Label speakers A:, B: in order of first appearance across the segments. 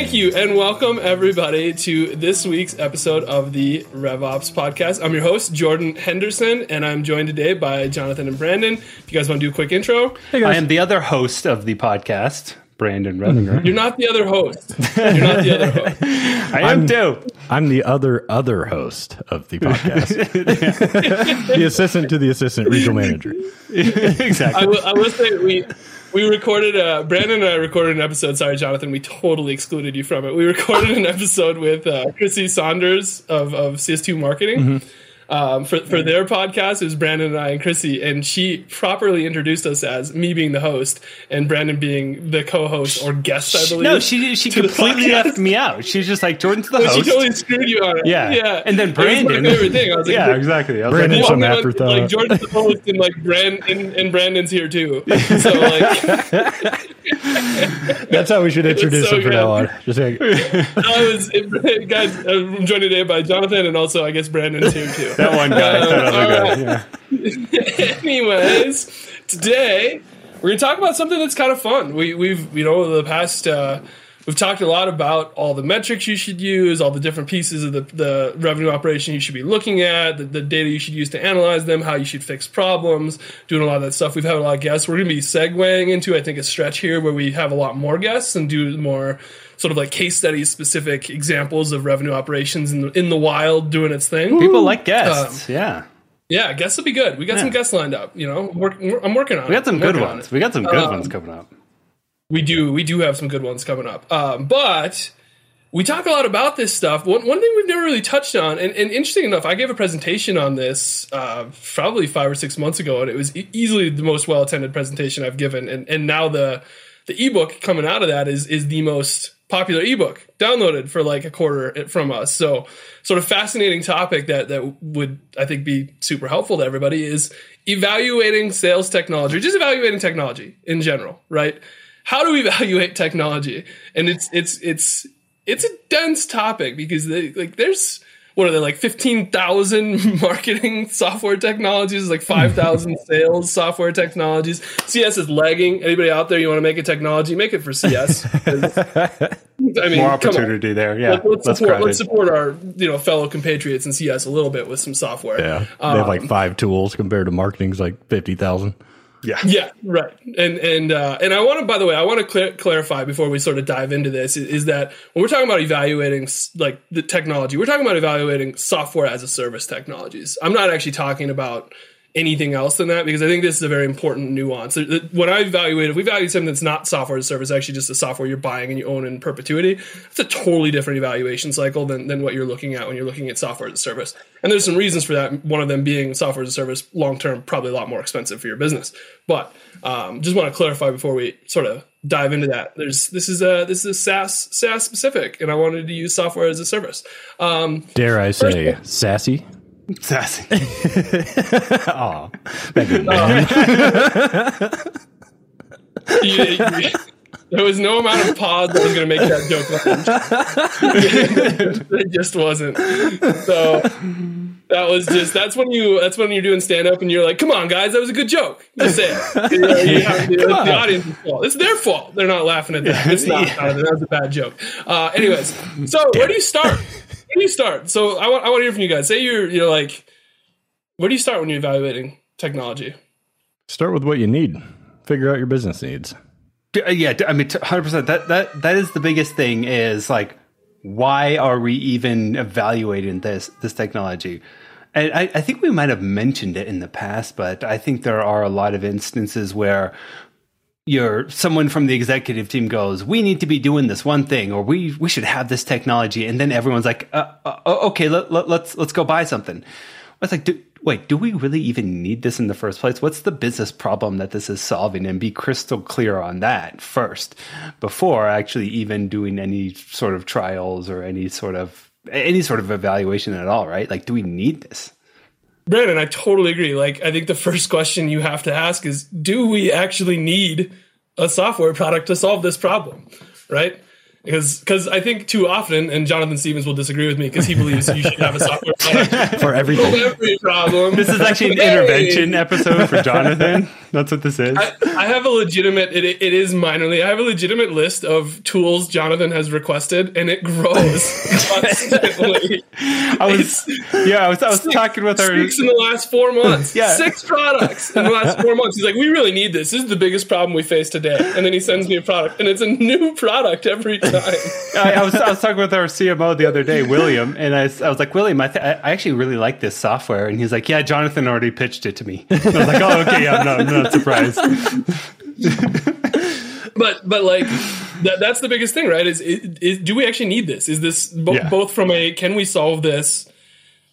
A: Thank you, and welcome everybody to this week's episode of the RevOps podcast. I'm your host, Jordan Henderson, and I'm joined today by Jonathan and Brandon. If you guys want to do a quick intro,
B: I am the other host of the podcast, Brandon Revinger.
A: you're not the other host. You're not the other host.
B: I am too.
C: I'm the other other host of the podcast, the assistant to the assistant regional manager.
B: exactly.
A: I will, I will say we we recorded uh, Brandon and I recorded an episode. Sorry, Jonathan, we totally excluded you from it. We recorded an episode with uh, Chrissy Saunders of, of CS2 Marketing. Um, for, for their podcast, it was Brandon and I and Chrissy, and she properly introduced us as me being the host and Brandon being the co-host or guest, I believe.
B: no, she she completely left me out. She was just like Jordan's the host.
A: She totally screwed you on it.
B: yeah,
A: yeah.
B: And then
A: It was
B: Brandon.
A: my favorite thing. I was like,
B: yeah, exactly. I was
C: Brandon-
B: like,
C: some
A: Walking
C: afterthought.
A: Like Jordan's the host, and like Brand and, and Brandon's here too. So like,
C: That's how we should introduce
A: so
C: him from now on. Just like,
A: I was guys. I'm joined today by Jonathan, and also I guess Brandon's here too.
B: That one guy. That other guy. Yeah.
A: Anyways, today we're gonna talk about something that's kind of fun. We, we've you know the past uh, we've talked a lot about all the metrics you should use, all the different pieces of the, the revenue operation you should be looking at, the, the data you should use to analyze them, how you should fix problems, doing a lot of that stuff. We've had a lot of guests. We're gonna be segueing into I think a stretch here where we have a lot more guests and do more sort of like case study specific examples of revenue operations in the, in the wild doing its thing.
B: People like guests. yeah,
A: Yeah, guests will be good. We got some guests lined up. You know, Work, I'm working on.
B: we got some good ones. We got some good
A: Um,
B: ones coming up.
A: We do. We do have some good ones coming up. Um, but we talk a lot about this stuff. One, one thing we've never really touched on, and, and interesting enough, I gave a presentation on this uh, probably five or six months ago, and it was e- easily the most well attended presentation I've given. And and now the the ebook coming out of that is is the most popular ebook downloaded for like a quarter from us. So sort of fascinating topic that that would I think be super helpful to everybody is evaluating sales technology, just evaluating technology in general, right? How do we evaluate technology? And it's it's it's it's a dense topic because they, like there's what are there like 15,000 marketing software technologies, like 5,000 sales software technologies. CS is lagging. Anybody out there you want to make a technology, make it for CS. I mean,
B: More opportunity there. Yeah,
A: Let- Let's support, let's support our you know fellow compatriots in CS a little bit with some software.
C: yeah, they
A: Um,
C: have like five tools compared to marketing's like fifty thousand.
B: Yeah.
A: Yeah, right. And and uh, and I want to, by the way, I want to clear, clarify before we sort of dive into this is, is that when we're talking about evaluating like the technology, we're talking about evaluating software as a service technologies. I'm not actually talking about anything else than that because I think this is a very important nuance. When I evaluate, if we value something that's not software as a service, actually just a software you're buying and you own in perpetuity, it's a totally different evaluation cycle than, than what you're looking at when you're looking at software as a service. And there's some reasons for that. One of them being software as a service, long term, probably a lot more expensive for your business. But um, just want to clarify before we sort of dive into that. There's this is a this is a SaaS SaaS specific, and I wanted to use software as a service. Um,
C: Dare I say, sassy?
B: Sassy.
C: Aw, that good man.
A: you- you- there was no amount of pause that was going to make that joke. it just wasn't. So that was just that's when you that's when you're doing stand up and you're like, come on guys, that was a good joke. You say it. You know, you to- it's the audience's fault. It's their fault. They're not laughing at that. It's not. not- that was a bad joke. Uh, anyways, so where do you start? Where do you start? So I want I want to hear from you guys. Say you're you're like, where do you start when you're evaluating technology?
C: Start with what you need. Figure out your business needs.
B: Uh, yeah, I mean, hundred percent. That that that is the biggest thing. Is like, why are we even evaluating this this technology? I, I think we might have mentioned it in the past, but I think there are a lot of instances where you're someone from the executive team goes, "We need to be doing this one thing, or we we should have this technology," and then everyone's like, uh, uh, "Okay, let, let, let's let's go buy something." It's like, do, wait, do we really even need this in the first place? What's the business problem that this is solving? And be crystal clear on that first before actually even doing any sort of trials or any sort of any sort of evaluation at all, right? Like, do we need this?
A: Brandon, I totally agree. Like, I think the first question you have to ask is Do we actually need a software product to solve this problem? Right? Because because I think too often, and Jonathan Stevens will disagree with me because he believes you should have a software product
C: for everything.
A: every problem.
B: This is actually an
A: Hey!
B: intervention episode for Jonathan. That's what this is.
A: I, I have a legitimate. It, it is minorly. I have a legitimate list of tools Jonathan has requested, and it grows constantly.
B: I was, yeah, I was, I was talking with her.
A: Six in the last four months.
B: Yeah.
A: Six products in the last four months. He's like, we really need this. This is the biggest problem we face today. And then he sends me a product, and it's a new product every time.
B: I, I was, I was talking with our CMO the other day, William, and I, was- I was like, William, I, th- I actually really like this software, and he's like, Yeah, Jonathan already pitched it to me. And I was like, Oh, okay, yeah, I'm not, I'm not surprised.
A: but but like that, that's the biggest thing, right? Is, is, is do we actually need this? Is this bo-
B: Yeah.
A: both from a can we solve this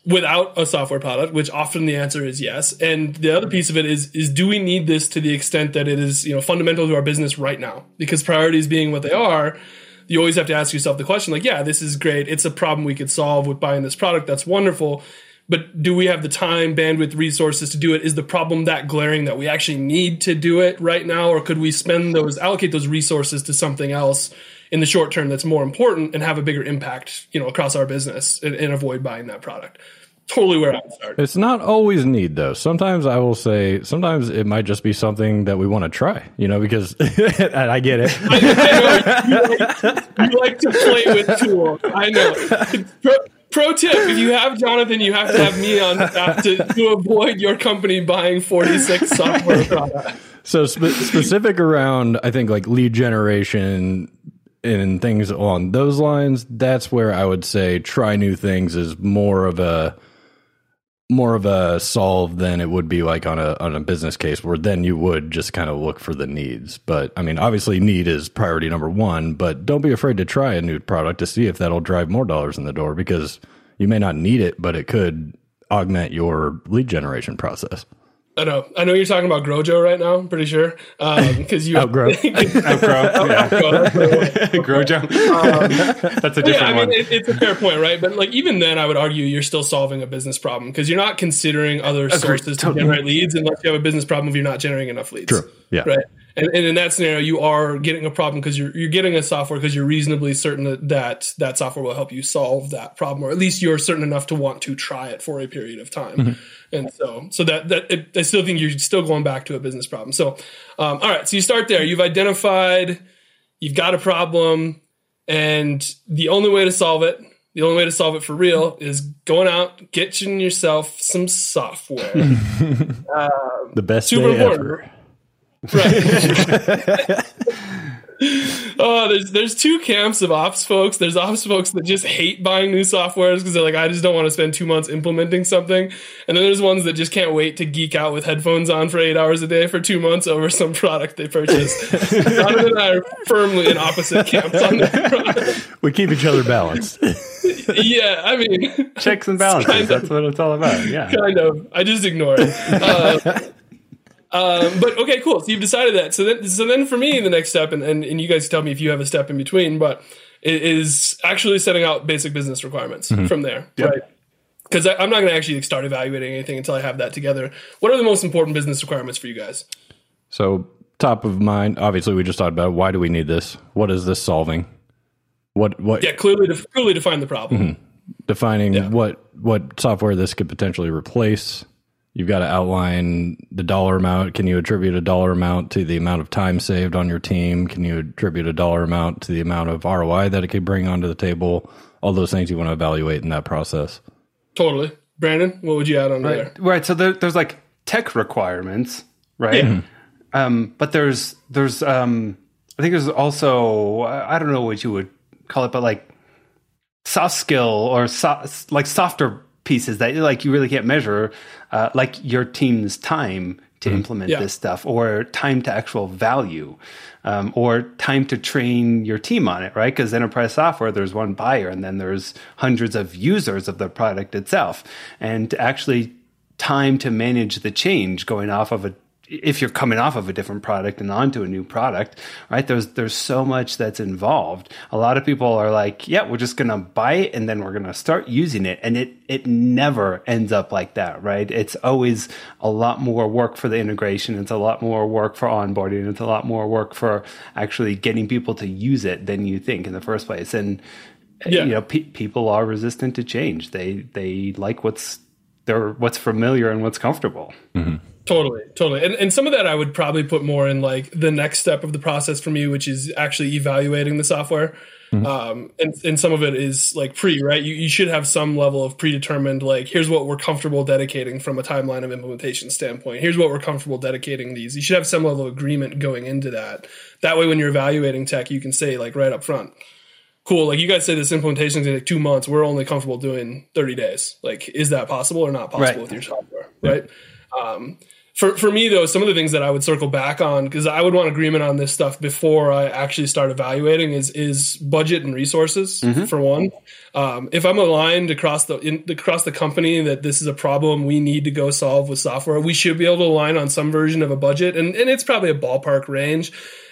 A: without a software product, which often the answer is yes, and the other piece of it is is do we need this to the extent that it is you know fundamental to our business right now? Because priorities being what they are. You always have to ask yourself the question, like, yeah, this is great. It's a problem we could solve with buying this product. That's wonderful. But do we have the time, bandwidth, resources to do it? Is the problem that glaring that we actually need to do it right now? Or could we spend those, allocate those resources to something else in the short term that's more important and have a bigger impact, you know, across our business and, and avoid buying that product? Totally where I would start.
C: It's not always need though. Sometimes I will say, sometimes it might just be something that we want to try, you know, because I get it.
A: I know you, like, you like to play with tools. I know. Pro, pro tip: If you have Jonathan, you have to have me on staff to, to avoid your company buying forty-six software products.
C: So spe- specific around, I think like lead generation and things along those lines. That's where I would say try new things is more of a more of a solve than it would be like on a on a business case where then you would just kind of look for the needs. But I mean, obviously need is priority number one, but don't be afraid to try a new product to see if that'll drive more dollars in the door because you may not need it, but it could augment your lead generation process.
A: I know. I know you're talking about Grojo right now. I'm pretty sure um, because you
C: Outgrow.
B: Outgrow, yeah.
A: Outgrow, that's the.
B: Grojo. Um, that's a different
A: Yeah, I
B: one.
A: mean, it, it's a fair point, right? But like, even then, I would argue you're still solving a business problem because you're not considering other sources to
B: Totally.
A: generate leads unless you have a business problem if you're not generating enough leads.
C: True. Yeah.
A: Right. And, and in that scenario, you are getting a problem because you're you're getting a software because you're reasonably certain that, that that software will help you solve that problem, or at least you're certain enough to want to try it for a period of time.
B: Mm-hmm.
A: And so, so that that it, I still think you're still going back to a business problem. So, um, all right. So you start there. You've identified, you've got a problem, and the only way to solve it, the only way to solve it for real, is going out, getting yourself some software.
C: The best
A: Super
C: day
A: important.
C: ever.
A: Right. oh, there's there's two camps of ops folks. There's ops folks that just hate buying new softwares because they're like, I just don't want to spend two months implementing something. And then there's ones that just can't wait to geek out with headphones on for eight hours a day for two months over some product they purchased. Jonathan and I are firmly in opposite camps on product.
C: We keep each other balanced.
A: Yeah, I mean,
B: Checks and balances.
A: kind of-
B: That's what it's all about. Yeah.
A: kind of. I just ignore it. Uh, um, but okay, cool. So you've decided that. So then, so then for me, the next step, and, and, and you guys tell me if you have a step in between, but it is actually setting out basic business requirements from there, right? Because I'm not going to actually start evaluating anything until I have that together. What are the most important business requirements for you guys?
C: So, top of mind, obviously, we just talked about why do we need this? What is this solving? What what
A: Yeah, clearly, def- clearly define the problem.
C: defining what what software this could potentially replace? You've got to outline the dollar amount. Can you attribute a dollar amount to the amount of time saved on your team? Can you attribute a dollar amount to the amount of ROI that it could bring onto the table? All those things you want to evaluate in that process.
A: Totally. Brandon, what would you add on there?
B: Right. So there, there's like tech requirements, right?
A: Yeah.
B: Um, but there's there's um, I think there's also I don't know what you would call it, but like soft skill or so, like softer pieces that like you really can't measure, uh, like your team's time to implement
A: Yeah.
B: this stuff, or time to actual value, um, or time to train your team on it, right? Because enterprise software, there's one buyer, and then there's hundreds of users of the product itself, and actually time to manage the change going off of a if you're coming off of a different product and onto a new product, right? There's there's so much that's involved. A lot of people are like, yeah, we're just gonna buy it and then we're gonna start using it, and it it never ends up like that, right? It's always a lot more work for the integration. It's a lot more work for onboarding. It's a lot more work for actually getting people to use it than you think in the first place. And yeah. you know, pe- people are resistant to change. They they like what's they're what's familiar and what's comfortable.
A: Mm-hmm. Totally, totally. And and some of that I would probably put more in like the next step of the process for me, which is actually evaluating the software. Mm-hmm. Um, and, and some of it is like pre, right? You, you should have some level of predetermined, like, here's what we're comfortable dedicating from a timeline of implementation standpoint. Here's what we're comfortable dedicating these. You should have some level of agreement going into that. That way, when you're evaluating tech, you can say, like, right up front, cool, like you guys say this implementation is going to take two months. We're only comfortable doing 30 days. Like, is that possible or not possible right. with your software? Right. Um, for, for me though some of the things that i would circle back on because i would want agreement on this stuff before i actually start evaluating is is budget and resources mm-hmm. for one um, if i'm aligned across the in, across the company that this is a problem we need to go solve with software we should be able to align on some version of a budget and, and it's probably a ballpark range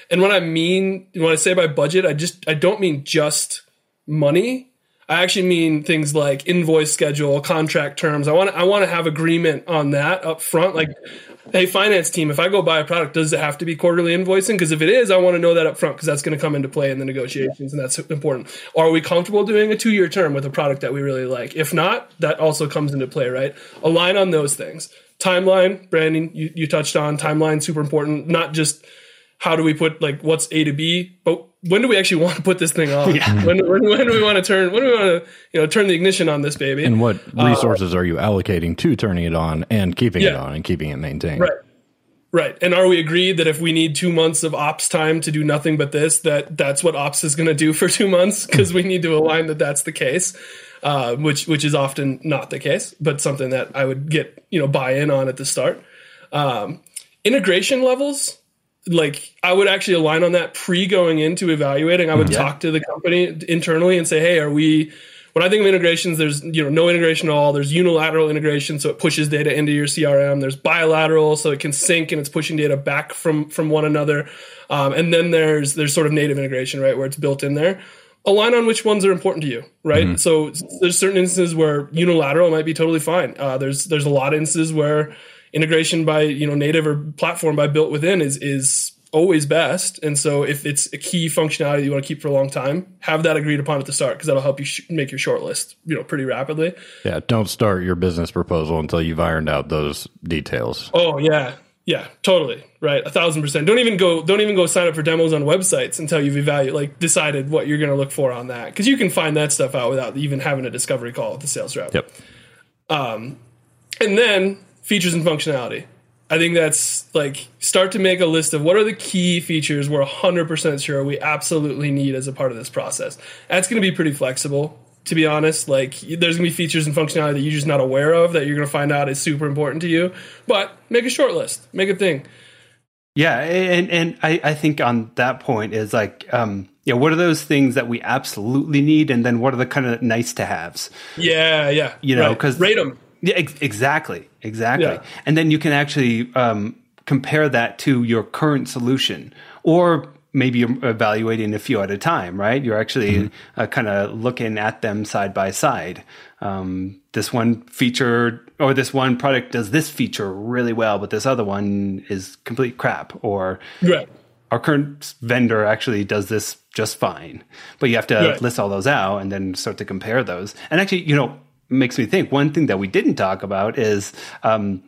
A: and when i mean when i say by budget i just i don't mean just money. I actually mean things like invoice schedule, contract terms. I want I want to have agreement on that up front. Like hey finance team if i go buy a product does it have to be quarterly invoicing? Because if it is i want to know that up front because that's going to come into play in the negotiations and that's important. Are we comfortable doing a two year term with a product that we really like? If not that also comes into play right? Align on those things. Timeline Brandon, you, you touched on timeline super important. Not just how do we put like what's a to b but when do we actually want to put this thing on? Yeah. When, when, when, do we want to turn? When do we want to you know turn the ignition on this baby?
C: And what uh, resources uh, are you allocating to turning it on and keeping yeah. it on and keeping it maintained?
A: Right. Right. And are we agreed that if we need two months of ops time to do nothing but this, that that's what ops is going to do for two months? Because we need to align that that's the case, uh, which which is often not the case, but something that I would get you know buy in on at the start. Um, integration levels like I would actually align on that pre going into evaluating. I would yeah. talk to the company internally and say, "Hey, are we?" When I think of integrations, there's you know no integration at all. There's unilateral integration, so it pushes data into your CRM. There's bilateral, so it can sync and it's pushing data back from from one another. Um, and then there's there's sort of native integration, right, where it's built in there. Align on which ones are important to you, right? Mm-hmm. So there's certain instances where unilateral might be totally fine. Uh, there's there's a lot of instances where integration by you know native or platform by built within is is always best. And so if it's a key functionality you want to keep for a long time, have that agreed upon at the start because that'll help you sh- make your short list, you know, pretty rapidly.
C: Yeah, don't start your business proposal until you've ironed out those details.
A: Oh yeah, yeah, totally right, a thousand percent. Don't even go, don't even go sign up for demos on websites until you've evaluated, like decided what you're going to look for on that because you can find that stuff out without even having a discovery call with the sales rep.
C: Yep.
A: Um, and then features and functionality. I think that's like start to make a list of what are the key features we're 100% sure we absolutely need as a part of this process. That's going to be pretty flexible, to be honest. Like there's going to be features and functionality that you're just not aware of that you're going to find out is super important to you. But make a short list, make a thing.
B: Yeah, and and I, I think on that point is like um yeah, what are those things that we absolutely need, and then what are the kind of nice to haves?
A: Yeah, yeah,
B: you know, because
A: right. rate them
B: yeah, ex- exactly, exactly. Yeah. And then you can actually um, compare that to your current solution, or maybe you're evaluating a few at a time, right? You're actually mm-hmm. uh, kind of looking at them side by side. Um, this one feature or this one product does this feature really well, but this other one is complete crap. Or
A: right.
B: our current vendor actually does this just fine. But you have to right. list all those out and then start to compare those. And actually, you know, makes me think one thing that we didn't talk about is um,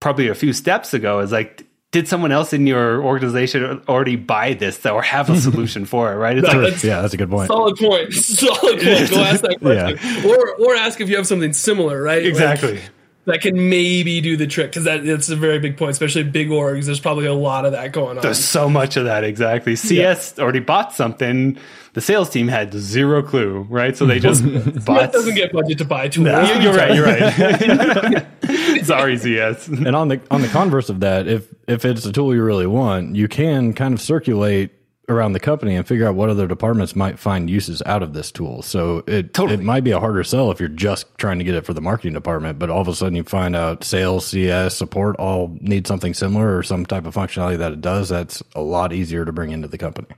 B: probably a few steps ago is like did someone else in your organization already buy this or have a solution for it right?
C: It's like, yeah that's a good point.
A: Solid point. Solid point. Go ask that question. Yeah. or or ask if you have something similar right?
B: Exactly.
A: like, that can maybe do the trick because that that's a very big point, especially big orgs. There's probably a lot of that going on.
B: There's so much of that exactly. CS yeah. already bought something. The sales team had zero clue, right? So they just bought.
A: doesn't get budget to buy tools.
B: No, you're right. You're right. Sorry, CS.
C: And on the on the converse of that, if if it's a tool you really want, you can kind of circulate around the company and figure out what other departments might find uses out of this tool. So it
B: Totally.
C: it might be a harder sell if you're just trying to get it for the marketing department, but all of a sudden you find out sales, CS, support all need something similar or some type of functionality that it does. That's a lot easier to bring into the company.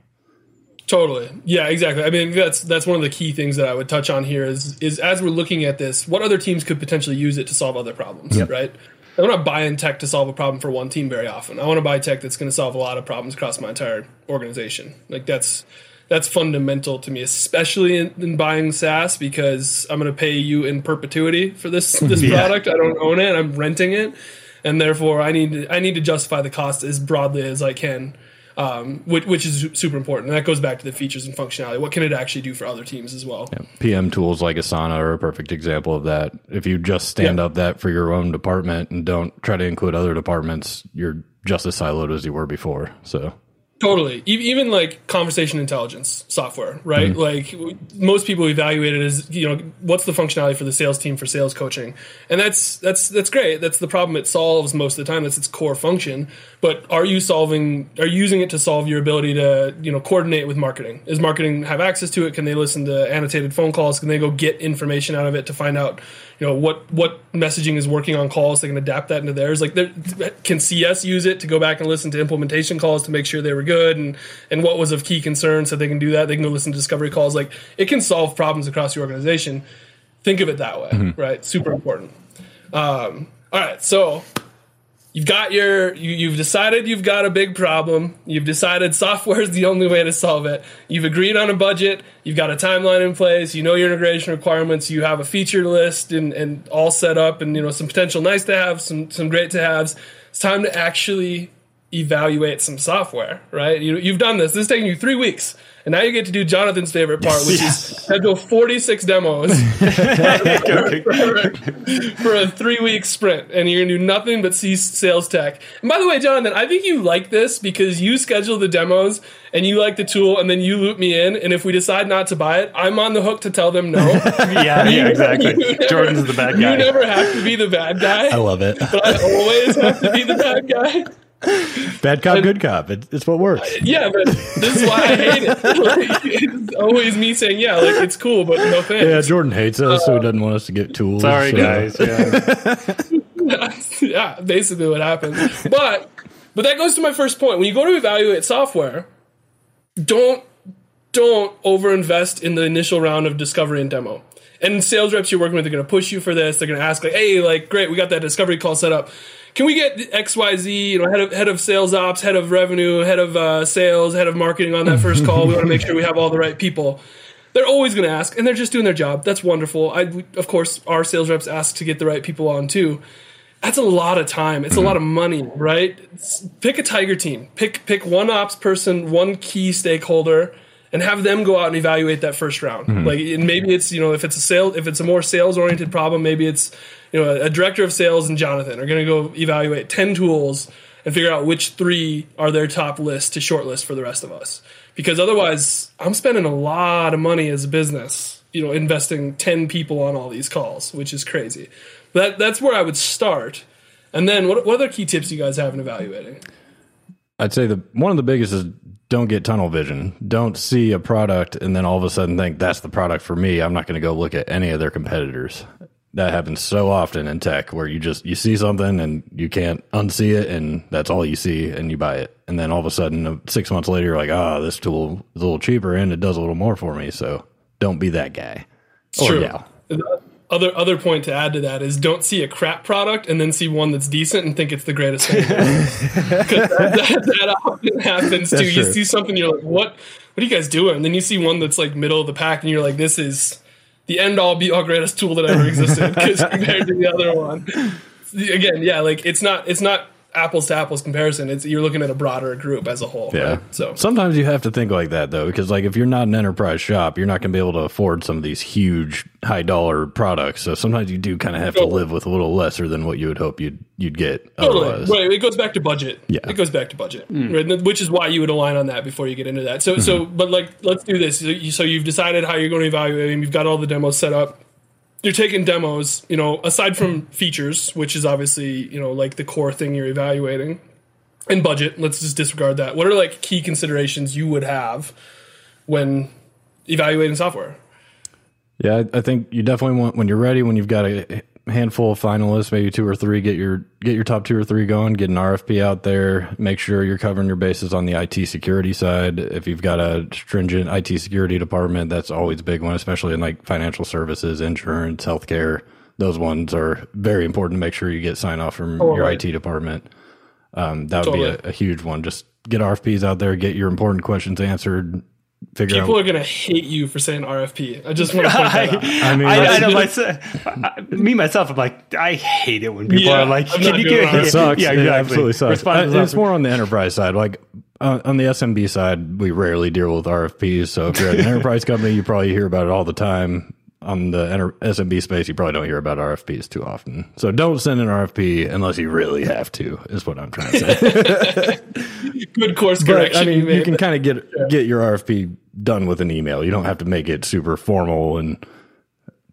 A: Totally. Yeah, exactly. I mean, that's that's one of the key things that I would touch on here is is as we're looking at this, what other teams could potentially use it to solve other problems, right? I don't want to buy in tech to solve a problem for one team very often. I want to buy tech that's going to solve a lot of problems across my entire organization. Like that's that's fundamental to me, especially in, in buying SaaS because I'm going to pay you in perpetuity for this this
B: Yeah.
A: product. I don't own it. I'm renting it, and therefore I need to, I need to justify the cost as broadly as I can um, which, which is super important. And that goes back to the features and functionality. What can it actually do for other teams as well?
C: PM tools like Asana are a perfect example of that. If you just stand
A: Yeah.
C: up that for your own department and don't try to include other departments, you're just as siloed as you were before. So
A: Totally. Even like conversation intelligence software, right? Mm-hmm. Like most people evaluate it as, you know, what's the functionality for the sales team for sales coaching? And that's that's that's great. That's the problem it solves most of the time. That's its core function. But are you solving are you using it to solve your ability to, you know, coordinate with marketing? Is marketing have access to it? Can they listen to annotated phone calls? Can they go get information out of it to find out, you know, what what messaging is working on calls? They can adapt that into theirs. Like can CS use it to go back and listen to implementation calls to make sure they were good and and what was of key concern so they can do that. They can go listen to discovery calls. Like it can solve problems across your organization. Think of it that way, right? Super important. Um, all right, so you've got your you, you've decided you've got a big problem. You've decided software is the only way to solve it. You've agreed on a budget. You've got a timeline in place. You know your integration requirements. You have a feature list and, and all set up and you know some potential nice to have some some great to haves. It's time to actually evaluate some software right? You, you've done this. This is taking you three weeks and now you get to do jonathan's favorite part which is schedule 46 demos for a three week sprint and you're gonna do nothing but see sales tech. And by the way, Jonathan, I think you like this because you schedule the demos and you like the tool and then you loop me in. And if we decide not to buy it, I'm on the hook to tell them no.
B: yeah, yeah, exactly.
A: You never-
B: Jordan's the bad guy.
A: You never have to be the bad guy.
C: I love it.
A: but I always have to be the bad guy.
C: Bad cop, good cop. It, it's what works.
A: Yeah, but this is why I hate it. Like, it's always me saying, yeah, like it's cool, but no thanks.
C: Yeah, Jordan hates us, so he uh, doesn't want us to get tools.
B: Sorry,
C: so-
B: guys. Yeah.
A: yeah, basically what happens. But but that goes to my first point. When you go to evaluate software, don't don't overinvest in the initial round of discovery and demo. And sales reps you're working with are going to push you for this. They're going to ask like, "Hey, like, great, we got that discovery call set up. Can we get X, Y, Z? You know, head of head of sales ops, head of revenue, head of uh, sales, head of marketing on that first call. We want to make sure we have all the right people." They're always going to ask, and they're just doing their job. That's wonderful. I, of course, our sales reps ask to get the right people on too that's a lot of time. It's a lot of money, right? Pick a tiger team. Pick pick one ops person, one key stakeholder, and have them go out and evaluate that first round. Mm-hmm. Like, and maybe it's you know if it's a sale, if it's a more sales oriented problem, maybe it's you know a director of sales and Jonathan are going to go evaluate ten tools and figure out which three are their top list to shortlist for the rest of us. Because otherwise, I'm spending a lot of money as a business, you know, investing ten people on all these calls, which is crazy. That that's where I would start. And then what what other key tips do you guys have in evaluating?
C: I'd say the one of the biggest is don't get tunnel vision. Don't see a product and then all of a sudden think that's the product for me. I'm not going to go look at any of their competitors. That happens so often in tech where you just you see something and you can't unsee it and that's all you see and you buy it. And then all of a sudden uh, 6 months later you're like, "Ah, this tool is a little cheaper and it does a little more for me." So, don't be that guy. Or
A: True.
C: gal.
A: The Other other point to add to that is don't see a crap product and then see one that's decent and think it's the greatest thing. Because that, that, that often happens too.
C: That's
A: You
C: true.
A: see something, you're like, what what are you guys doing? And then you see one that's like middle of the pack and you're like, this is the end all be all greatest tool that ever existed because compared to the other one. Again, yeah, like it's not it's not apples to apples comparison. It's you're looking at a broader group as a whole.
C: Yeah.
A: Right? So
C: sometimes you have to think like that though, because like if you're not an enterprise shop, you're not going to be able to afford some of these huge high dollar products. So sometimes you do kind of have to live with a little lesser than what you would hope you'd you'd get
A: Totally.
C: otherwise.
A: Right. It goes back to budget.
C: Yeah.
A: It goes back to budget. Mm. Right. Which is why you would align on that before you get into that. So, so, mm-hmm. but like, let's do this. So, you, so you've decided how you're going to evaluate them. You've got all the demos set up. You're taking demos, you know, aside from features, which is obviously, you know, like the core thing you're evaluating. and budget. Let's just disregard that. What are like key considerations you would have when evaluating software?
C: Yeah, I, think you definitely want when you're ready, when you've got a handful of finalists, maybe two or three, get your get your top two or three going, get an RFP out there, make sure you're covering your bases on the IT security side. If you've got a stringent IT security department, that's always a big one, especially in like financial services, insurance, healthcare. Those ones are very important to make sure you get sign off from your
A: Totally.
C: IT department. Um, that would
A: Totally.
C: be a, a huge one. Just get RFPs out there, get your important questions answered, figure
A: People
C: out
A: are gonna hate you for saying RFP. I just want to point that out.
B: I,
C: mean,
B: I,
C: that's-
B: know myself. I- Me myself, I'm like, I hate it when people
A: Yeah,
B: are like,
A: I'm
B: "Can you
A: doing
B: get
A: it.
C: It sucks.
B: Yeah,
C: It
B: exactly.
C: absolutely sucks.
B: Respond
C: Uh,
B: to
C: it's more on the enterprise side. Like uh, on the SMB side, we rarely deal with RFPs. So if you're at an enterprise company, you probably hear about it all the time. On the SMB space, you probably don't hear about RFPs too often. So don't send an RFP unless you really have to. Is what I'm trying to say.
A: Good course
C: but
A: correction.
C: I mean,
A: made.
C: you can kind of get get your RFP done with an email. You don't have to make it super formal and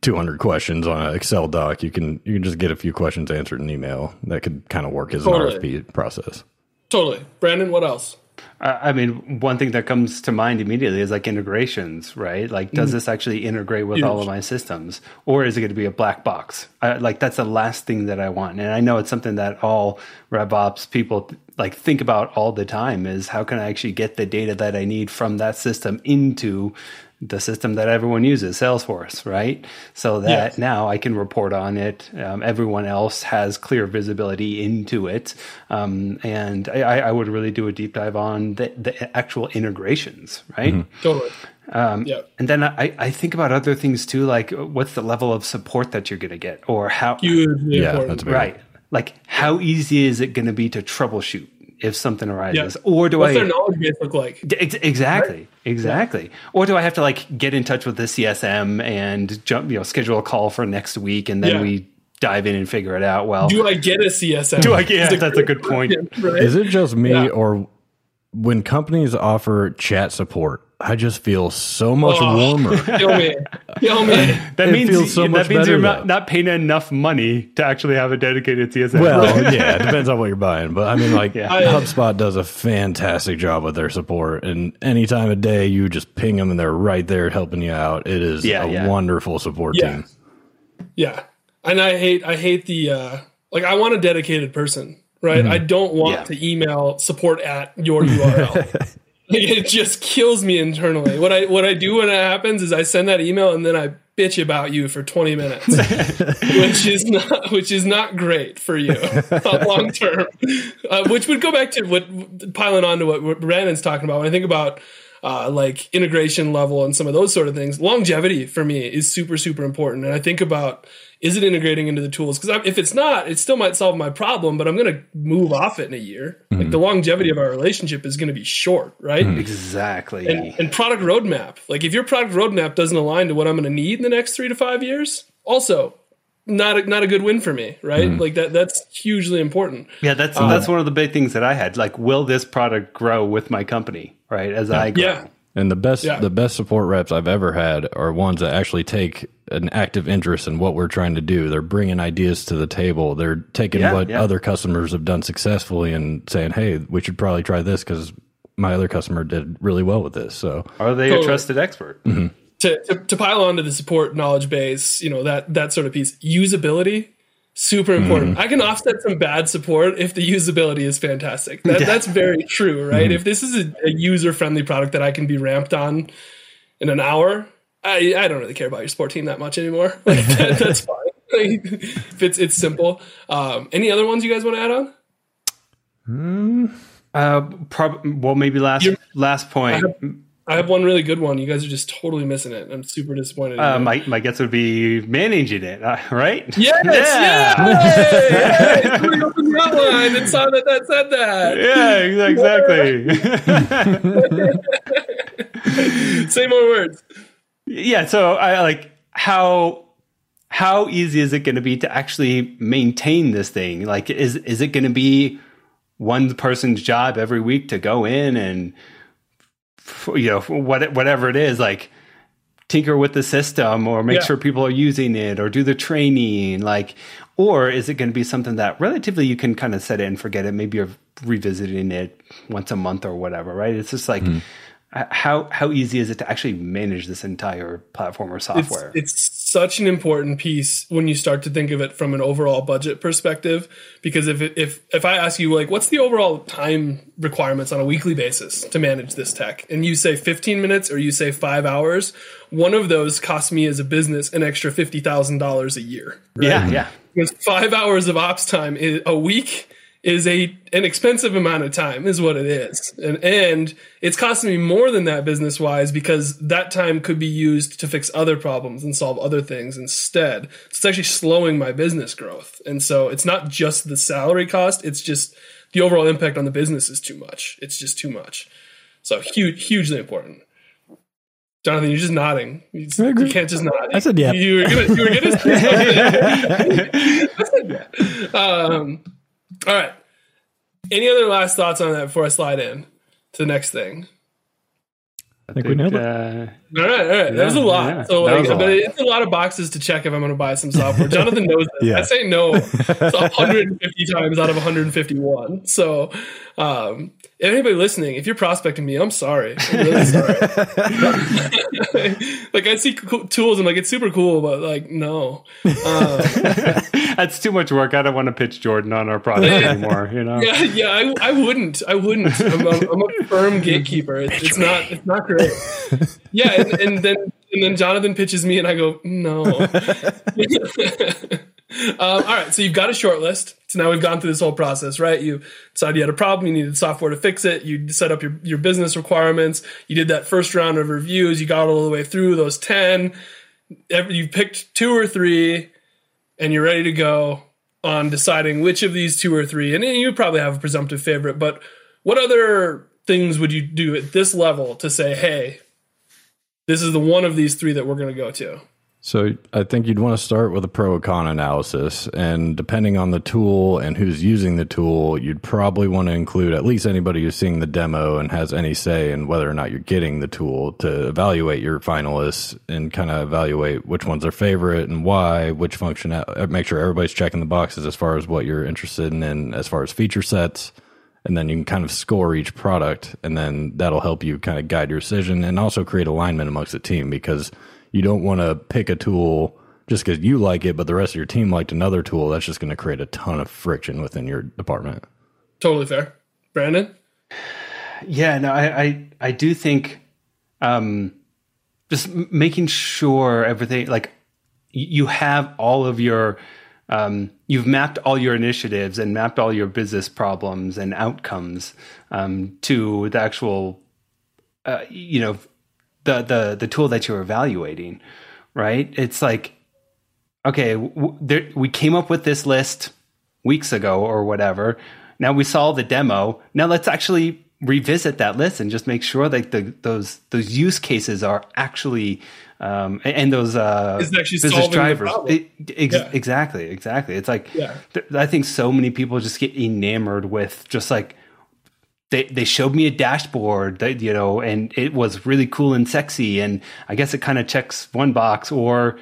C: 200 questions on an Excel doc. You can you can just get a few questions answered in email. That could kind of work as
A: Totally.
C: an RFP process.
A: totally. Brandon, what else?
B: I mean, one thing that comes to mind immediately is like integrations, right? Like, does mm-hmm. this actually integrate with all of my systems, or is it going to be a black box? I, like, that's the last thing that I want, and I know it's something that all RevOps people like think about all the time: is how can I actually get the data that I need from that system into the system that everyone uses, Salesforce, right? So that
A: Yes.
B: now I can report on it. Um, everyone else has clear visibility into it, um, and I, I would really do a deep dive on the, the actual integrations, right?
A: Totally.
B: Um,
A: Yeah.
B: And then I, I think about other things too, like what's the level of support that you're going to get, or how
A: Hugely
C: Yeah,
A: important.
C: that's a big
B: right, like how easy is it going to be to troubleshoot if something arises,
A: Yeah.
B: or do
A: What's
B: I
A: their knowledge base look like?
B: Ex- Exactly. Exactly. Or do I have to like get in touch with the CSM and jump, you know, schedule a call for next week and then
A: Yeah.
B: we dive in and figure it out? Well,
A: Do I get a CSM?
B: Do I get-
A: It's
B: that's a good point.
A: Right?
C: Is it just me
A: Yeah.
C: or when companies offer chat support, I just feel so much
A: Oh.
C: warmer.
A: Kill me. Kill me.
B: that
C: it
B: means
C: feels so
B: that
C: much
B: means you're
C: better
B: not, not paying enough money to actually have a dedicated CSM.
C: Well, yeah, it depends on what you're buying, but I mean, like
B: Yeah.
C: HubSpot does a fantastic job with their support, and any time of day you just ping them and they're right there helping you out. It is
B: Yeah,
C: a
B: yeah.
C: wonderful support
A: Yeah.
C: team.
A: Yeah. And I hate I hate the uh like I want a dedicated person, right? I don't want
B: Yeah.
A: to email support at your URL. It just kills me internally. What I what I do when it happens is I send that email and then I bitch about you for 20 minutes. which is not which is not great for you long term. Uh, which would go back to what piling on to what, what Brandon's talking about. When I think about uh, like integration level and some of those sort of things, longevity for me is super super important. And I think about is it integrating into the tools? Because if it's not, it still might solve my problem, but I'm going to move off it in a year. Like the longevity of our relationship is going to be short, right?
B: exactly.
A: and, and product roadmap. Like if your product roadmap doesn't align to what I'm going to need in the next three to five years, also not a, not a good win for me, right? Mm. Like that that's hugely important.
B: yeah, that's um, that's one of the big things that I had. Like, will this product grow with my company, right? As I grow.
A: Yeah,
C: And the best
A: Yeah.
C: the best support reps I've ever had are ones that actually take an active interest in what we're trying to do. They're bringing ideas to the table. They're taking
B: Yeah,
C: what
B: yeah.
C: other customers have done successfully and saying, "Hey, we should probably try this because my other customer did really well with this." So
B: Are they
A: Totally.
B: a trusted expert? Mm-hmm.
A: To, to to pile onto the support knowledge base, you know that that sort of piece, usability. Super important. I can offset some bad support if the usability is fantastic. That, That's very true, right? If this is a, a user friendly product that I can be ramped on in an hour, I, I don't really care about your support team that much anymore. Like, that, that's fine. Like, if it's it's simple. Um, any other ones you guys want to add on?
B: Uh, prob- well, maybe last
A: You're-
B: last point.
A: I have one really good one. You guys are just totally missing it. I'm super disappointed.
B: Uh, my my guess would be managing it, uh, right?
A: Yes,
B: Yeah.
A: yeah. Hey, opened the outline and saw that that said that.
B: Yeah, exactly.
A: Say more words.
B: yeah, so I like how how easy is it going to be to actually maintain this thing? Like, is is it going to be one person's job every week to go in and you know what whatever it is, like tinker with the system or make
A: Yeah.
B: sure people are using it or do the training like or is it going to be something that relatively you can kind of set it and forget it maybe you're revisiting it once a month or whatever right it's just like
A: Mm-hmm.
B: how how easy is it to actually manage this entire platform or
A: it's,
B: software
A: it's such an important piece when you start to think of it from an overall budget perspective because if if if I ask you like what's the overall time requirements on a weekly basis to manage this tech? And you say 15 minutes or you say 5 hours one of those costs me as a business an extra $50,000 a year.
B: Yeah yeah.
A: Because 5 hours of ops time a week is a an expensive amount of time is what it is and and it's costing me more than that business wise because that time could be used to fix other problems and solve other things instead so it's actually slowing my business growth and so it's not just the salary cost it's just the overall impact on the business is too much it's just too much so huge hugely important Jonathan, you're just nodding. You, just- you can't just nod.
C: I said yeah.
A: You were gonna, you were gonna say something. um, all right. Any other last thoughts on that before I slide in to the next thing?
B: I
C: think we nailed it.
A: All right, all right. that was a lot.
B: yeah.
A: So, like,
B: a lot.
A: it's a lot of boxes to check if I'm going to buy some software. Jonathan knows this.
C: Yeah.
A: I say no. It's 150 times out of 151. So, um, if anybody listening, if you're prospecting me, I'm sorry. I'm really sorry. like I see cool tools, I'm like, it's super cool, but like, no. Um,
B: that's too much work i don't want to pitch jordan on our product anymore you know
A: yeah, yeah, I, I wouldn't. I wouldn't. I'm, I'm, I'm a firm gatekeeper. It's, it's not. It's not great. Yeah, and, and then and then Jonathan pitches me, and I go, no. um, all right, so you've got a short list. So now we've gone through this whole process, right? You decided you had a problem, you needed software to fix it. You set up your your business requirements. You did that first round of reviews. You got all the way through those ten. Every, you picked two or three, and you're ready to go on deciding which of these two or three, and you probably have a presumptive favorite, but what other things would you do at this level to say, hey, this is the one of these three that we're going to go to?
C: So I think you'd want to start with a pro con analysis, and depending on the tool and who's using the tool, you'd probably want to include at least anybody who's seeing the demo and has any say in whether or not you're getting the tool to evaluate your finalists and kind of evaluate which one's their favorite and why, which function, uh, make sure everybody's checking the boxes as far as what you're interested in, and as far as feature sets. And then you can kind of score each product, and then that'll help you kind of guide your decision and also create alignment amongst the team because you don't want to pick a tool just because you like it, but the rest of your team liked another tool. That's just going to create a ton of friction within your department.
A: Totally fair. Brandon?
B: Yeah, no, I, I, I do think, um, just making sure everything like you have all of your, um, you've mapped all your initiatives and mapped all your business problems and outcomes um, to the actual, uh, you know, the the the tool that you're evaluating, right? It's like, okay, w- there, we came up with this list weeks ago or whatever. Now we saw the demo. Now let's actually revisit that list and just make sure that the, those those use cases are actually um, and, those uh,
A: actually
B: business drivers. It- ex-
A: Yeah.
B: Exactly, exactly. It's like
A: Yeah.
B: th- I think so many people just get enamored with just like they they showed me a dashboard that you know and it was really cool and sexy and I guess it kind of checks one box or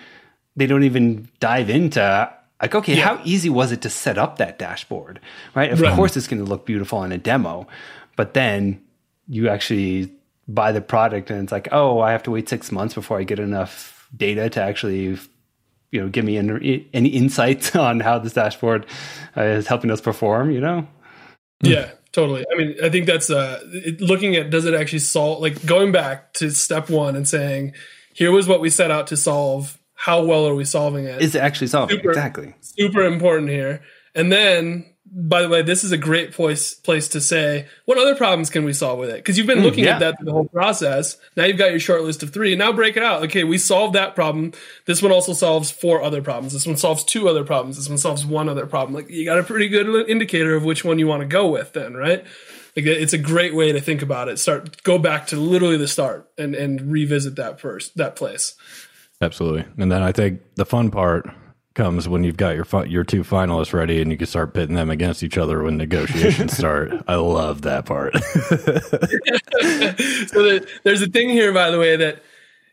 B: they don't even dive into like okay how easy was it to set up that dashboard right of
A: Right.
B: course it's going to look beautiful in a demo but then you actually buy the product and it's like oh I have to wait 6 months before I get enough data to actually you know give me any, any insights on how this dashboard uh, is helping us perform you know
A: Yeah, totally. I mean, I think that's uh, it, looking at does it actually solve, like going back to step one and saying, here was what we set out to solve. How well are we solving it?
B: is it actually solving
A: Super.
B: exactly
A: super important here. And then, by the way, this is a great place place to say what other problems can we solve with it? Because you've been hmm, looking
B: yeah.
A: at that through the whole process. Now you've got your short list of three. Now break it out. Okay, we solved that problem. This one also solves four other problems. This one solves two other problems. This one solves one other problem. Like you got a pretty good indicator of which one you want to go with. Then, right? Like it's a great way to think about it. Start go back to literally the start and and revisit that first that place.
C: Absolutely. And then I think the fun part comes when you've got your fi- your two finalists ready and you can start pitting them against each other when negotiations start. I love that part.
A: so the, there's a thing here, by the way, that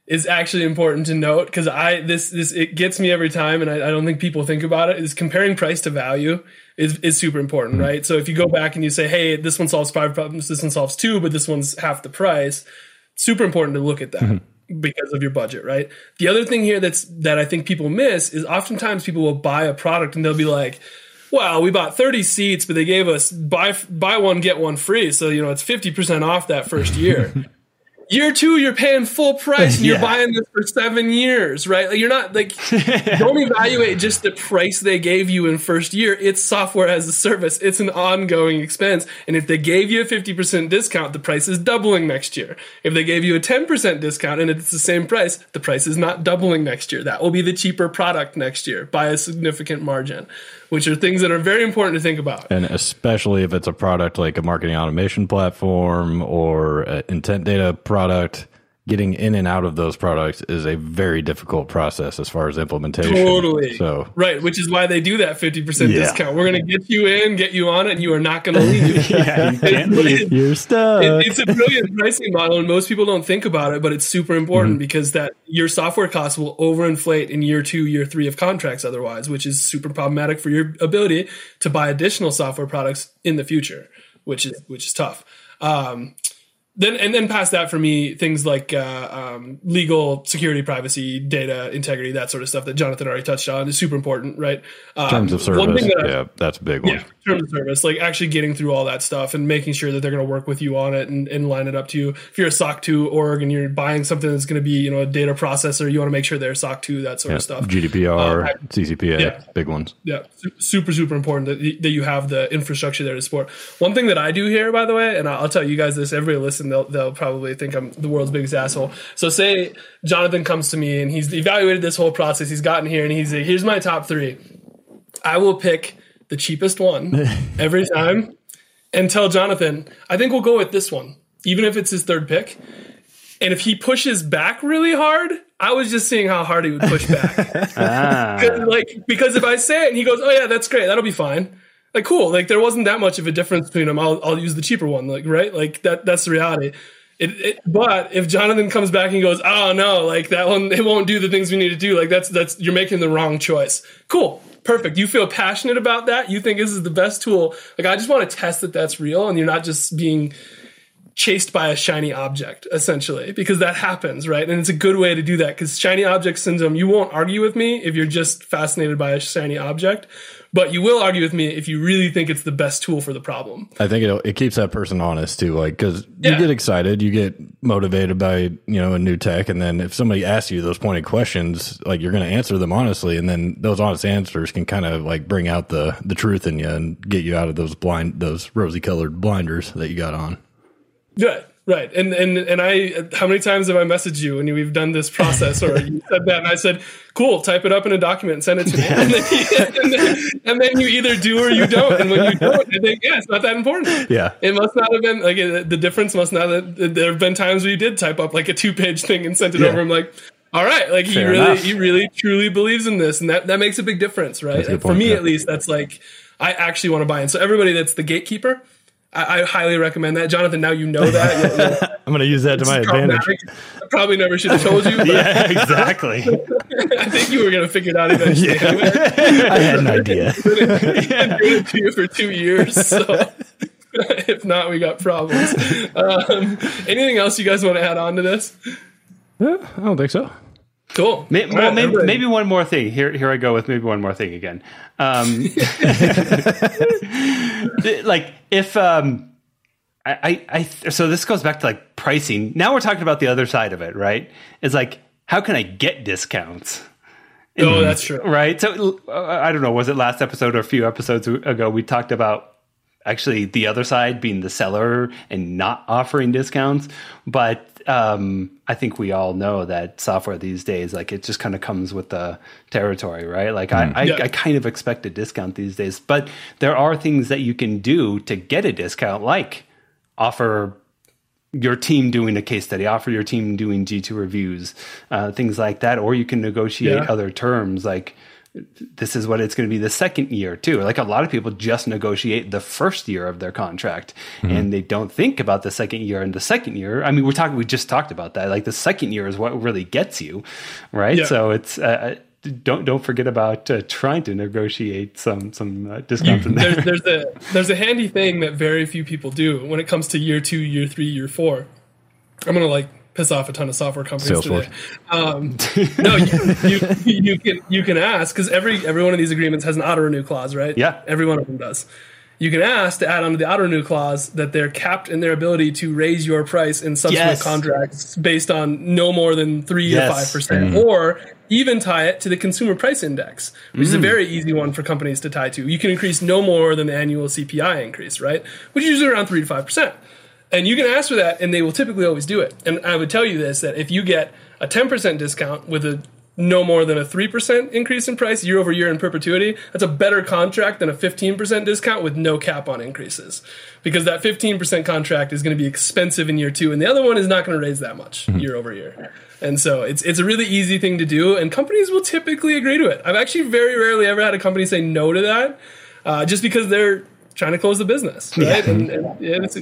A: is actually important to note because I this this it gets me every time, and I, I, don't think people think about it. Is comparing price to value is is super important, mm-hmm. right? So if you go back and you say, hey, this one solves five problems, this one solves two, but this one's half the price, super important to look at that. Mm-hmm because of your budget, right? The other thing here that's that I think people miss is oftentimes people will buy a product and they'll be like, "Wow, we bought 30 seats, but they gave us buy buy one get one free, so you know it's 50% off that first year." year two, you're paying full price and you're yeah. buying this for seven years, right? Like you're not like don't evaluate just the price they gave you in first year. It's software as a service. It's an ongoing expense. And if they gave you a 50% discount, the price is doubling next year. If they gave you a 10% discount and it's the same price, the price is not doubling next year. That will be the cheaper product next year by a significant margin which are things that are very important to think about.
C: And especially if it's a product like a marketing automation platform or intent data product, getting in and out of those products is a very difficult process as far as implementation.
A: Totally. So right, which is why they do that fifty percent discount. We're going to get you in, get you on it, and you are not going to leave.
C: yeah, you can't leave. You're stuck. It,
A: it's a brilliant pricing model, and most people don't think about it, but it's super important mm-hmm. because that your software costs will overinflate in year two, year three of contracts otherwise, which is super problematic for your ability to buy additional software products in the future, which is which is tough. Um, then and then past that for me things like uh, um, legal security privacy data integrity that sort of stuff that jonathan already touched on is super important right?
C: Um, terms of service that yeah that's a big one. yeah
A: terms of service like actually getting through all that stuff and making sure that they're going to work with you on it and, and line it up to you. If you're a soc 2 org and you're buying something that's going to be you know a data processor you want to make sure they're soc 2 that sort
C: yeah.
A: of stuff
C: gdpr uh, ccpa yeah. big ones.
A: Yeah super super important that, that you have the infrastructure there to support. One thing that i do here by the way and i'll tell you guys this everybody listen they'll, they'll probably think I'm the world's biggest asshole. So say Jonathan comes to me and he's evaluated this whole process. He's gotten here and he's like, here's my top three. I will pick the cheapest one every time and tell Jonathan, I think we'll go with this one, even if it's his third pick. And if he pushes back really hard, I was just seeing how hard he would push back. ah. Like because if I say it and he goes, "Oh yeah, that's great, that'll be fine," like cool like there wasn't that much of a difference between them i'll, I'll use the cheaper one like right? Like that that's the reality. It, it, but if jonathan comes back and goes oh no like that one it won't do the things we need to do like that's that's you're making the wrong choice. Cool perfect. You feel passionate about that? You think this is the best tool? Like i just want to test that that's real and you're not just being chased by a shiny object essentially because that happens right? And it's a good way to do that because shiny object syndrome you won't argue with me if you're just fascinated by a shiny object but you will argue with me if you really think it's the best tool for the problem.
C: I think it it keeps that person honest too, like because yeah. you get excited, you get motivated by you know a new tech, and then if somebody asks you those pointed questions, like you're going to answer them honestly, and then those honest answers can kind of like bring out the the truth in you and get you out of those blind those rosy colored blinders that you got on.
A: Good. Right. And and and I how many times have I messaged you and we've done this process or you said that and I said, Cool, type it up in a document and send it to me. And then, and, then, and then, you either do or you don't. And when you don't, I think, yeah, it's not that important.
C: Yeah.
A: It must not have been like the difference must not have there have been times where you did type up like a two page thing and sent it yeah. over. I'm like, all right, like Fair he really enough. he really truly believes in this, and that, that makes a big difference, right? For point, me yeah. at least, that's like I actually want to buy in. So everybody that's the gatekeeper, I, I, highly recommend that, Jonathan. Now you know that.
C: I'm going to use that to my advantage.
A: I probably never should have told you.
C: yeah, exactly.
A: I think you were going to figure it out eventually. Yeah.
C: Anyway. I had an idea.
A: I've been it to you for two years, so if not, we got problems. Um, anything else you guys want to add on to this?
C: Yeah, I don't think so.
A: Cool.
B: Maybe, well, maybe, maybe, one more thing. Here, here I go with maybe one more thing again. Um, like if um, I, I, so this goes back to like pricing. Now we're talking about the other side of it, right? It's like how can I get discounts?
A: oh, that's true.
B: Right. So uh, I don't know. Was it last episode or a few episodes ago? We talked about actually the other side being the seller and not offering discounts. But um, I think we all know that software these days, like it just kind of comes with the territory, right? Like mm. I, I, yeah. I, kind of expect a discount these days, but there are things that you can do to get a discount, like offer your team doing a case study, offer your team doing G2 reviews, uh, things like that, or you can negotiate yeah. other terms like this is what it's going to be the second year too. Like a lot of people just negotiate the first year of their contract
C: Mm-hmm.
B: and they don't think about the second year and the second year. I mean, we're talking, we just talked about that. Like the second year is what really gets you, right?
A: Yeah.
B: So it's, uh, don't don't forget about uh, trying to negotiate some some uh, discounts there.
A: there's, there's a there's a handy thing that very few people do when it comes to year two, year three, year four. I'm gonna like piss off a ton of software companies
C: Salesforce.
A: today. Um, no, you, you, you can you can ask because every every one of these agreements has an auto renew clause, right?
B: Yeah.
A: every one of them does. You can ask to add onto the auto renew clause that they're capped in their ability to raise your price in subsequent
B: Yes.
A: contracts based on no more than three
B: Yes.
A: to five percent, or even tie it to the consumer price index, which is a very easy one for companies to tie to. You can increase no more than the annual CPI increase, right? Which is usually around three to five percent. And you can ask for that, and they will typically always do it. And I would tell you this that if you get a 10% discount with a no more than a 3% increase in price year over year in perpetuity, that's a better contract than a 15% discount with no cap on increases. Because that 15% contract is going to be expensive in year two, and the other one is not going to raise that much year over year. And so it's, it's a really easy thing to do, and companies will typically agree to it. I've actually very rarely ever had a company say no to that uh, just because they're trying to close the business, right? And, and, and, it's,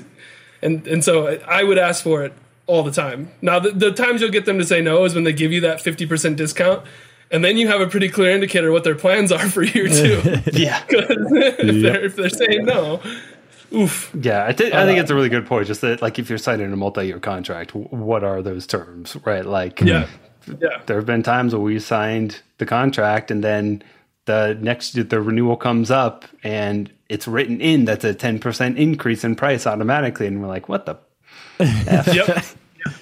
A: and and so I would ask for it all the time. Now, the, the times you'll get them to say no is when they give you that fifty percent discount, and then you have a pretty clear indicator what their plans are for year two.
B: yeah,
A: if, they're, if they're saying no, oof.
B: yeah. I, thi- I think uh, it's a really good point. Just that, like, if you're signing a multi-year contract, w- what are those terms, right? Like,
A: Yeah, yeah.
B: there have been times where we signed the contract and then the next the renewal comes up and it's written in that's a 10% increase in price automatically and we're like what the
A: Yep.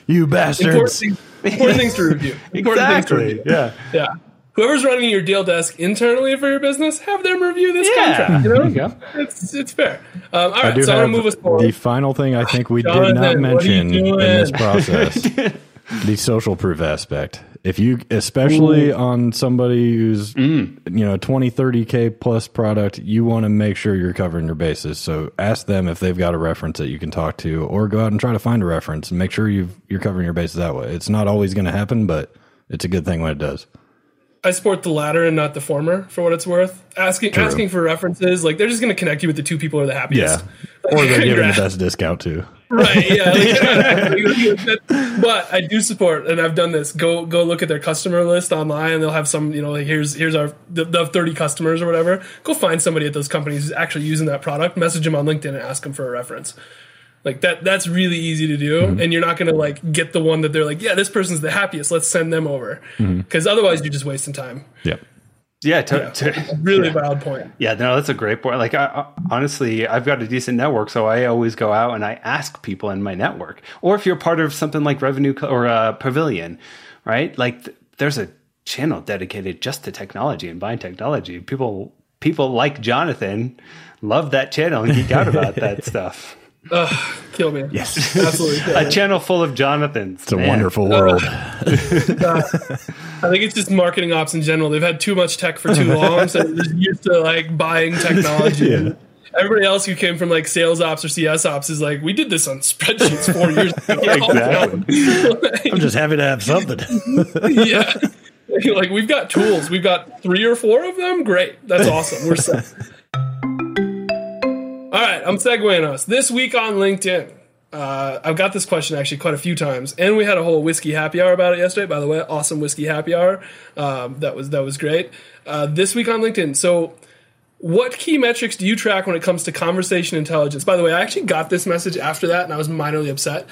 C: You
A: Important
C: bastards.
A: things, important things to review. Important things to review.
B: yeah
A: Yeah. Whoever's running your deal desk internally for your business, have them review this
B: Yeah.
A: contract. You know,
B: There you
A: it's it's fair. Um, all
C: I
A: so I'm gonna move us forward.
C: the final thing I think we did not
A: what are you
C: mention in
A: doing?
C: this process. the social proof aspect. If you, especially on somebody who's,
A: Mm.
C: you know, 20, 30K plus product, you want to make sure you're covering your bases. So ask them if they've got a reference that you can talk to or go out and try to find a reference and make sure you've, you're covering your bases that way. It's not always going to happen, but it's a good thing when it does.
A: I support the latter and not the former for what it's worth. Asking asking for references, like they're just going to connect you with the two people who are the happiest. Yeah.
C: Or they're giving the
A: Congrats.
C: best discount too.
A: Right? Yeah. like- but I do support, and I've done this. Go go look at their customer list online, and they'll have some. You know, like here's here's our the, the thirty customers or whatever. Go find somebody at those companies who's actually using that product. Message them on LinkedIn and ask them for a reference. Like that, that's really easy to do, hmm. and you're not gonna like get the one that they're like, yeah, this person's the happiest. Let's send them over, hmm. because otherwise you're just wasting time.
C: Yep.
B: Yeah, to, to-
A: Really valid point.
B: yeah no that's a great point. Like I, I, honestly i've got a decent network so i always go out and i ask people in my network. Or if you're part of something like revenue Co- or uh, pavilion right? Like th- there's a channel dedicated just to technology and buying technology. People people like jonathan love that channel and geek out about that stuff
A: Kill me.
C: Yes.
A: Absolutely.
B: a channel full of jonathans
C: It's a wonderful world.
A: Uh, I think it's just marketing ops in general. They've had too much tech for too long, so they're just used to like buying technology. Everybody else who came from like sales ops or CS ops is like, we did this on spreadsheets four years ago.
B: exactly.
C: I'm just happy to have something.
A: yeah. like we've got tools. We've got three or four of them. Great. That's awesome. We're set. All right, I'm segueing us. This week on LinkedIn, uh, I've got this question actually quite a few times, and we had a whole whiskey happy hour about it yesterday. By the way, awesome whiskey happy hour. Um, that was that was great. Uh, this week on LinkedIn. So, what key metrics do you track when it comes to conversation intelligence? By the way, I actually got this message after that, and I was minorly upset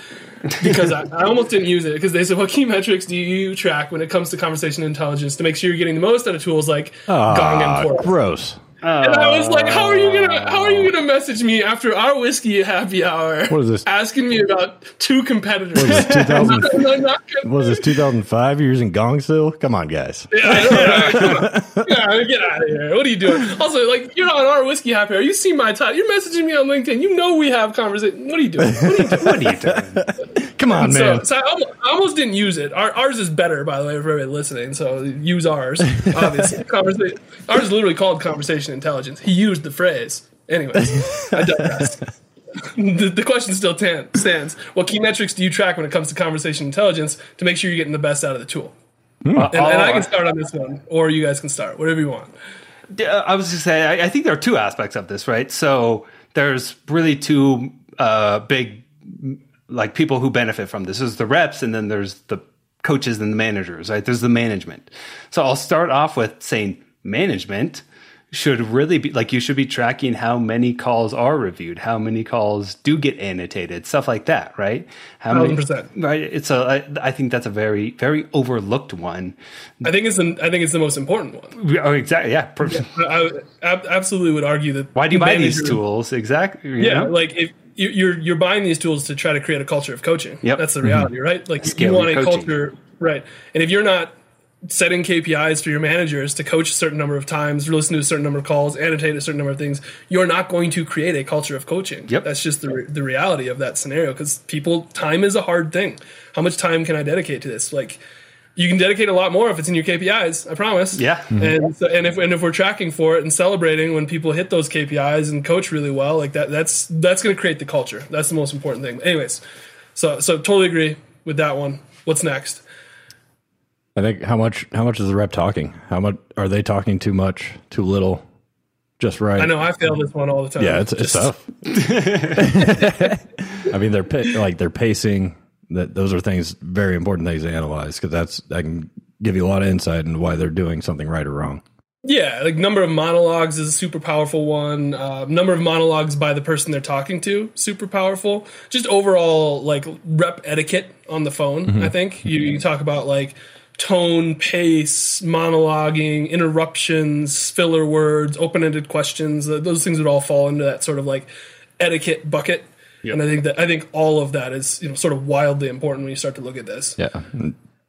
A: because I, I almost didn't use it because they said, "What key metrics do you track when it comes to conversation intelligence to make sure you're getting the most out of tools like Gong
C: Ah,
A: and Chorus?"
C: gross.
A: And I was like, "How are you gonna How are you oh. gonna message me after our whiskey happy hour?
C: What is this?
A: Asking me about two competitors?
C: What is this, 2000,
A: I'm not gonna-
C: what is this 2005? You're using Gong still? Come on, guys.
A: Yeah, I know, right? Come on. Yeah, get out of here. What are you doing? Also, like, you're on our whiskey happy hour. You see my title. You're messaging me on LinkedIn. You know we have conversation. What are you doing? What are you doing?
B: what are you doing
C: Come on,
A: So,
C: man.
A: so I, almost, I almost didn't use it. Our, ours is better, by the way, for everybody listening. So use ours. Obviously, conversation. Ours is literally called conversation intelligence. He used the phrase. Anyways, I digress. the, the question still tan, stands. What key metrics do you track when it comes to conversation intelligence to make sure you're getting the best out of the tool? and, and I can start on this one, or you guys can start, whatever you want.
B: Uh, I was just say I, I, think there are two aspects of this, right? So there's really two uh, big like people who benefit from this. There's the reps, and then there's the coaches and the managers, right? There's the management. So I'll start off with saying management should really be like you should be tracking how many calls are reviewed, how many calls do get annotated, stuff like that, right? How
A: 100%.
B: many? Right. It's a. I, I think that's a very very overlooked one.
A: I think it's the, I think it's the most important one.
B: Oh, exactly. Yeah.
A: yeah I, I absolutely would argue that.
B: Why do you buy these tools? Exactly.
A: Yeah. Know? Like if you're you're buying these tools to try to create a culture of coaching.
B: Yep.
A: That's the reality, mm-hmm. right? Like you want a coaching. culture, right? And if you're not setting KPIs for your managers to coach a certain number of times, listen to a certain number of calls, annotate a certain number of things, you're not going to create a culture of coaching.
B: Yep.
A: That's just the, the reality of that scenario because people, time is a hard thing. How much time can I dedicate to this? Like, you can dedicate a lot more if it's in your KPIs. I promise.
B: Yeah. Mm-hmm.
A: And so, and if and if we're tracking for it and celebrating when people hit those KPIs and coach really well, like that, that's that's going to create the culture. That's the most important thing. Anyways, so so totally agree with that one. What's next?
C: I think how much how much is the rep talking? How much are they talking too much, too little, just right?
A: I know I fail this one all the time.
C: Yeah, it's, it's tough. I mean, they're like they're pacing. That those are things very important things to analyze because that's that can give you a lot of insight into why they're doing something right or wrong.
A: Yeah, like number of monologues is a super powerful one. Uh, number of monologues by the person they're talking to, super powerful. Just overall, like rep etiquette on the phone. Mm-hmm. I think you, you talk about like tone, pace, monologuing, interruptions, filler words, open ended questions. Those things would all fall into that sort of like etiquette bucket. Yep. And I think that I think all of that is you know sort of wildly important when you start to look at this.
C: Yeah,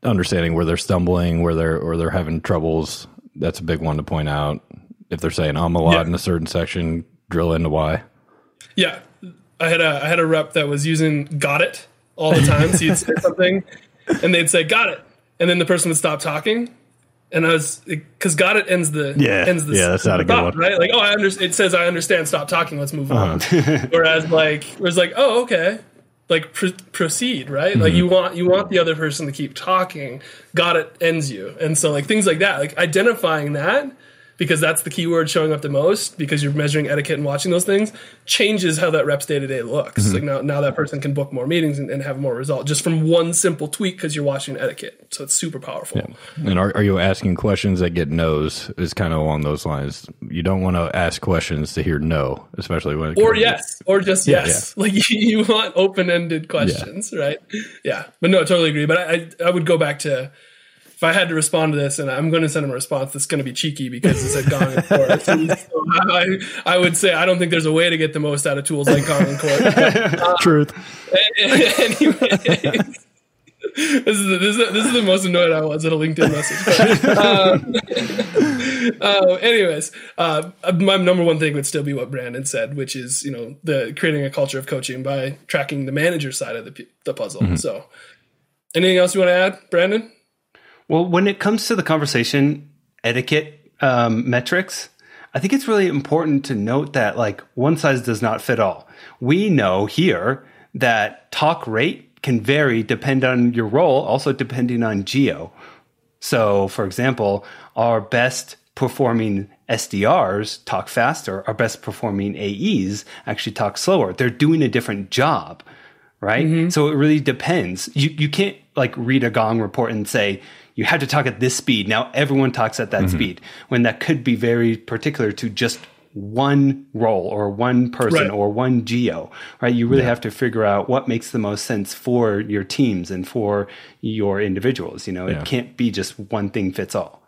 C: understanding where they're stumbling, where they're or they're having troubles. That's a big one to point out. If they're saying "I'm a lot" yeah. in a certain section, drill into why.
A: Yeah, I had a I had a rep that was using "got it" all the time. so you'd say something, and they'd say "got it," and then the person would stop talking. And I was because God it ends the
C: yeah
A: ends the
C: yeah that's not a good thought,
A: one. right? Like oh I understand it says I understand stop talking let's move on. Uh-huh. whereas like whereas like oh okay. Like pr- proceed right? Mm-hmm. like you want you want the other person to keep talking. God it ends you. And so like things like that like identifying that because that's the keyword showing up the most because you're measuring etiquette and watching those things changes how that rep's day to day looks. Mm-hmm. Like now, now that person can book more meetings and, and have more result just from one simple tweak because you're watching etiquette. So it's super powerful.
C: Yeah. And are, are you asking questions that get no's? Is kind of along those lines. You don't want to ask questions to hear no, especially when
A: or yes to, or just yeah, yes. Yeah. Like you want open ended questions, right? Yeah, but no, I totally agree. But I, I I would go back to if I had to respond to this, and I'm going to send him a response that's going to be cheeky because it's a Gong and Chorus. so I, I, would say I don't think there's a way to get the most out of tools like Gong and Chorus.
C: Uh, Truth.
A: Anyways, this is, the, this, is this is the most annoyed I was at a LinkedIn message. But, uh, uh, anyways, uh, my number one thing would still be what Brandon said, which is you know the creating a culture of coaching by tracking the manager side of the the puzzle. Mm-hmm. So, anything else you want to add, Brandon?
B: Well, when it comes to the conversation etiquette um, metrics, I think it's really important to note that like one size does not fit all. We know here that talk rate can vary depend on your role, also depending on geo. So, for example, our best performing SDRs talk faster, our best performing AEs actually talk slower. They're doing a different job, right? Mm-hmm. So it really depends. You you can't like read a gong report and say you had to talk at this speed. Now everyone talks at that mm-hmm. speed when that could be very particular to just one role or one person right. or one geo, right? You really yeah. have to figure out what makes the most sense for your teams and for your individuals. You know, yeah. it can't be just one thing fits all.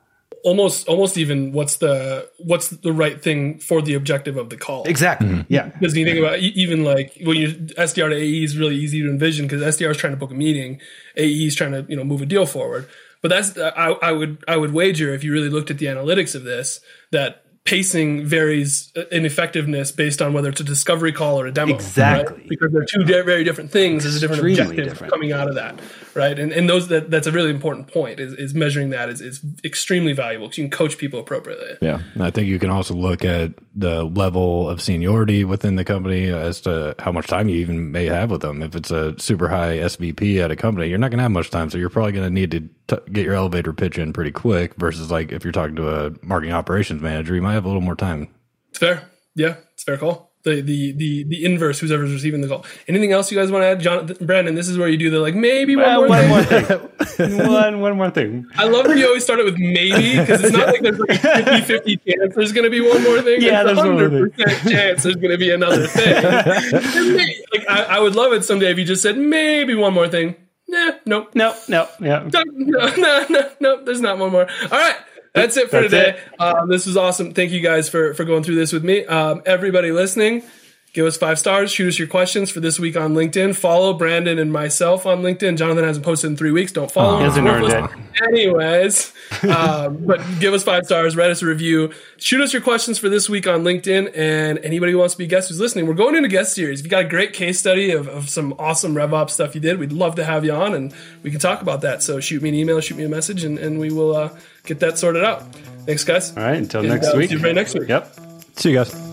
A: Almost, almost even what's the what's the right thing for the objective of the call?
B: Exactly. Mm-hmm. Yeah.
A: Because you think about even like when you SDR to AE is really easy to envision because SDR is trying to book a meeting, AE is trying to you know move a deal forward but that's I, I would I would wager if you really looked at the analytics of this that pacing varies uh, in effectiveness based on whether it's a discovery call or a demo.
B: Exactly.
A: Right? Because they're two very different things. There's a different Extremely objective different. coming out of that. Right? And and those that that's a really important point is, is measuring that is, is extremely valuable because you can coach people appropriately.
C: Yeah, and I think you can also look at the level of seniority within the company as to how much time you even may have with them. If it's a super high SVP at a company, you're not going to have much time, so you're probably going to need to t- get your elevator pitch in pretty quick. Versus like if you're talking to a marketing operations manager, you might have a little more time.
A: It's fair. Yeah, it's fair call the the the the inverse who's ever's receiving the call. Anything else you guys want to add, John Brandon? This is where you do the like maybe
B: Well,
A: one more
B: one
A: thing.
B: more thing. one, one more thing.
A: I love that you always start it with maybe because it's not like there's like a 50 50 chance there's going to be one more thing.
B: Yeah, there's one more thing.
A: 100% chance there's going to be another thing. And like, I, I would love it someday if you just said maybe one more thing. Nah, nope.
B: No, no, yeah.
A: No, no, no, no, no, there's not one more. All right. That's it for
B: That's
A: today.
B: it.
A: Um, this was awesome. Thank you guys for, for going through this with me. Um, everybody listening, give us five stars. Shoot us your questions for this week on LinkedIn. Follow Brandon and myself on LinkedIn. Jonathan hasn't posted in three weeks. Don't follow him.
B: He hasn't
A: It's
B: earned
A: worthless. Anyways, um, but give us five stars, write us a review, shoot us your questions for this week on LinkedIn, and anybody who wants to be a guest who's listening, we're going into guest series. If you got a great case study of, of some awesome RevOps stuff you did, we'd love to have you on, and we can talk about that. So shoot me an email, shoot me a message, and, and we will uh, get that sorted out. Thanks, guys.
B: All right, until
A: And,
B: next
A: uh,
B: week.
A: see you right next week.
B: Yep.
C: See you guys.